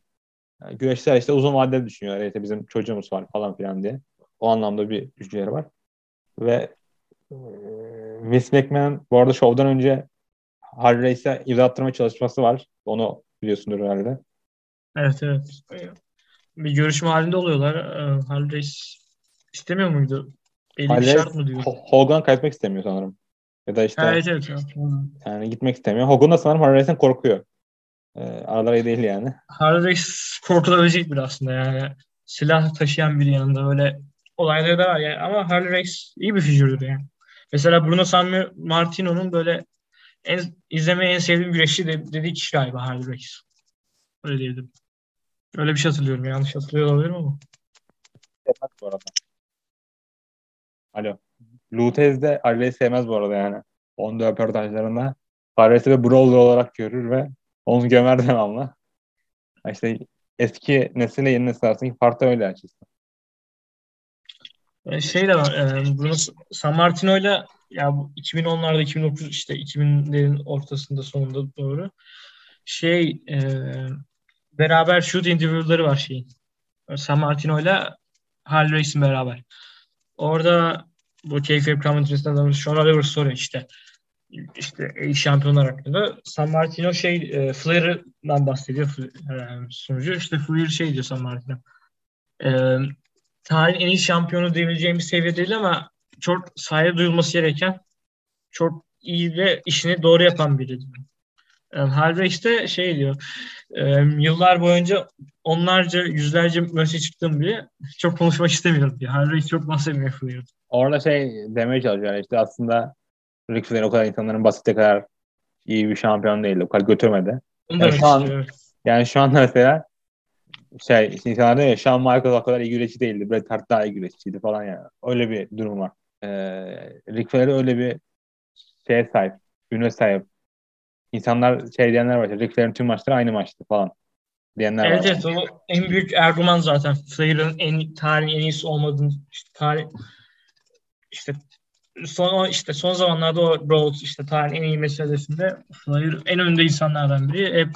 Yani güreşler işte uzun vadeli düşünüyorlar. İşte bizim çocuğumuz var falan filan diye. O anlamda bir düşünceleri var. Ve e, Vince McMahon bu arada şovdan önce Harry Race'e imza çalışması var. Onu biliyorsundur herhalde. Evet evet. Bir görüşme halinde oluyorlar. Ee, Harley Race istemiyor muydu? Belli Harley bir şart mı diyor? Hogan kaybetmek istemiyor sanırım. Ya da işte evet, evet, evet. yani gitmek istemiyor. Hogan da sanırım Harley Race'den korkuyor. Ee, araları iyi değil yani. Race korkulabilecek bir aslında yani. Silah taşıyan bir yanında öyle olayları da var yani. Ama Harley Race iyi bir figürdür yani. Mesela Bruno San Martino'nun böyle en, izlemeye en sevdiğim güreşçi de, dediği kişi galiba Harley Race. Öyle diyebilirim. Öyle bir şey hatırlıyorum. Yanlış hatırlıyor olabilirim ama. Sevmez bu arada. Alo. Lutez de Harley'i sevmez bu arada yani. Onun da röportajlarında Harley'i ve Brawler olarak görür ve onu gömer devamlı. İşte eski nesille yeni nesil arasındaki fark da öyle açıkçası. E, şey de var. E, Bruno San Martino ile ya bu 2010'larda 2009 işte 2000'lerin ortasında sonunda doğru şey e, beraber shoot interview'ları var şeyin. San Martino ile Harley Race'in beraber. Orada bu keyfi commentary'sinden Sean Oliver soruyor işte işte şampiyonlar hakkında. San Martino şey e, Flair'dan bahsediyor e, sunucu. İşte Flair şey diyor San Martino. E, tarihin en iyi şampiyonu diyebileceğim bir seviye değil ama çok saygı duyulması gereken çok iyi ve işini doğru yapan biri. Harvey işte şey diyor. yıllar boyunca onlarca yüzlerce maça çıktım bile çok konuşmak istemiyorum diyor. Harvey çok bahsetmiyor Flair. Orada şey demeye çalışıyor yani işte aslında Rick Flair o kadar insanların basite kadar iyi bir şampiyon değil. O kadar götürmedi. Yani şu, an, yani şu anda mesela şey insanlar diyor ya Shawn Michaels o kadar iyi güreşçi değildi. Bret Hart daha iyi güreşçiydi falan yani. Öyle bir durum var. Ee, Ric Flair öyle bir şeye sahip. Üne sahip. İnsanlar şey diyenler var. Ric Flair'in tüm maçları aynı maçtı falan. Diyenler evet, var. Evet o en büyük argüman zaten. Flair'ın en tarihin en iyisi olmadığını işte tarih işte son işte son zamanlarda o Rhodes işte tarihin en iyi meselesinde Flair en önde insanlardan biri. Hep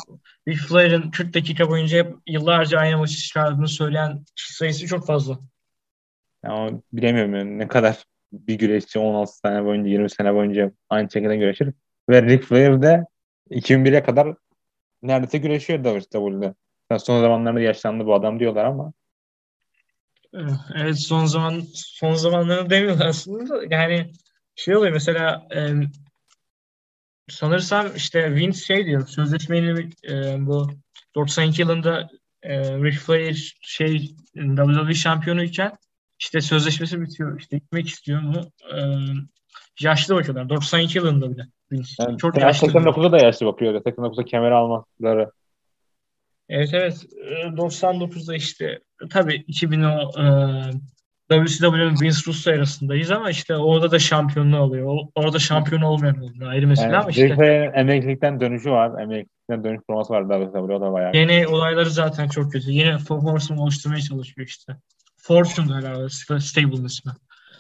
bir Flair'ın 40 dakika boyunca hep yıllarca aynı maçı çıkardığını söyleyen sayısı çok fazla. Ya bilemiyorum yani ne kadar bir güreşçi 16 sene boyunca 20 sene boyunca aynı şekilde güreşir. Ve Ric Flair de 2001'e kadar neredeyse güreşiyor WWE'de. Yani son zamanlarda yaşlandı bu adam diyorlar ama Evet son zaman son zamanlarını demiyorlar aslında. Yani şey oluyor mesela e, sanırsam işte Vince şey diyor sözleşmeyi e, bu 92 yılında e, Ric Flair şey WWE şampiyonuyken işte sözleşmesi bitiyor. İşte gitmek istiyor mu? E, yaşlı bakıyorlar. 92 yılında bile. Vince. Yani Çok yaşlı. 89'da da yaşlı bakıyor. 89'da kemer almaları Evet evet. 99'da işte tabii 2000 o e, WCW'nin Vince Russo arasındayız ama işte orada da şampiyonluğu alıyor. Orada şampiyon olmayan oluyor. Ayrı mesele yani, ama işte. emeklilikten dönüşü var. Emeklilikten dönüş forması var WCW. O da bayağı. Yeni olayları zaten çok kötü. Yeni Horseman oluşturmaya çalışıyor işte. Fortune herhalde Stable'ın ismi.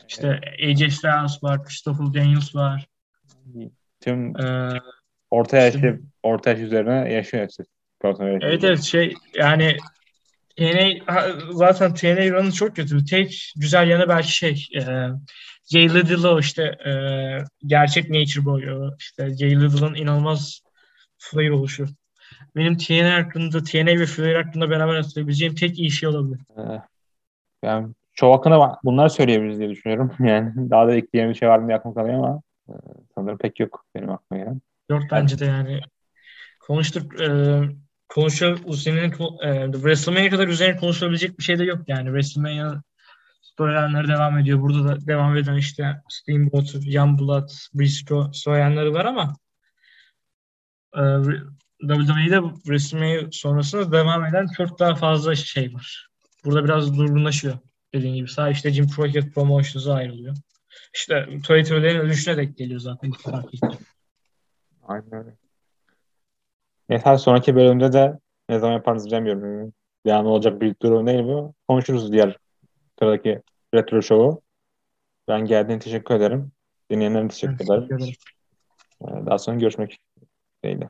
İşte AJ Styles var, Christopher Daniels var. Tüm ee, orta yaş orta yaş üzerine yaşıyor hepsi. Evet evet şey yani TNA zaten TNA Run'ı çok kötü. Tek güzel yanı belki şey e, Jay Liddell'ı işte e, gerçek Nature Boy işte Jay Liddell'ın inanılmaz flair oluşu. Benim TNA hakkında TNA ve Flair hakkında beraber hatırlayabileceğim tek iyi şey olabilir. Ee, yani show hakkında bunları söyleyebiliriz diye düşünüyorum. *laughs* Yani daha da ekleyeceğim bir şey var mı aklıma kalıyor ama e, sanırım pek yok benim aklıma gelen. Yok bence de yani konuştuk e, konuşuyor senin e, WrestleMania kadar üzerine konuşulabilecek bir şey de yok yani. WrestleMania storyline'ları devam ediyor. Burada da devam eden işte Steamboat, Youngblood, Briscoe storyline'ları var ama e, WWE'de WrestleMania sonrasında devam eden çok daha fazla şey var. Burada biraz durgunlaşıyor dediğin gibi. Sağ işte Jim Crockett Promotions'a ayrılıyor. İşte Twitter'lerin ölüşüne denk geliyor zaten. Aynen öyle. Yeter sonraki bölümde de ne zaman yaparız bilemiyorum. Yani olacak bir durum değil bu. Konuşuruz diğer sıradaki retro show'u. Ben geldiğin teşekkür ederim. Dinleyenlere teşekkür ederim. Teşekkür ederim. Ee, daha sonra görüşmek dileğiyle.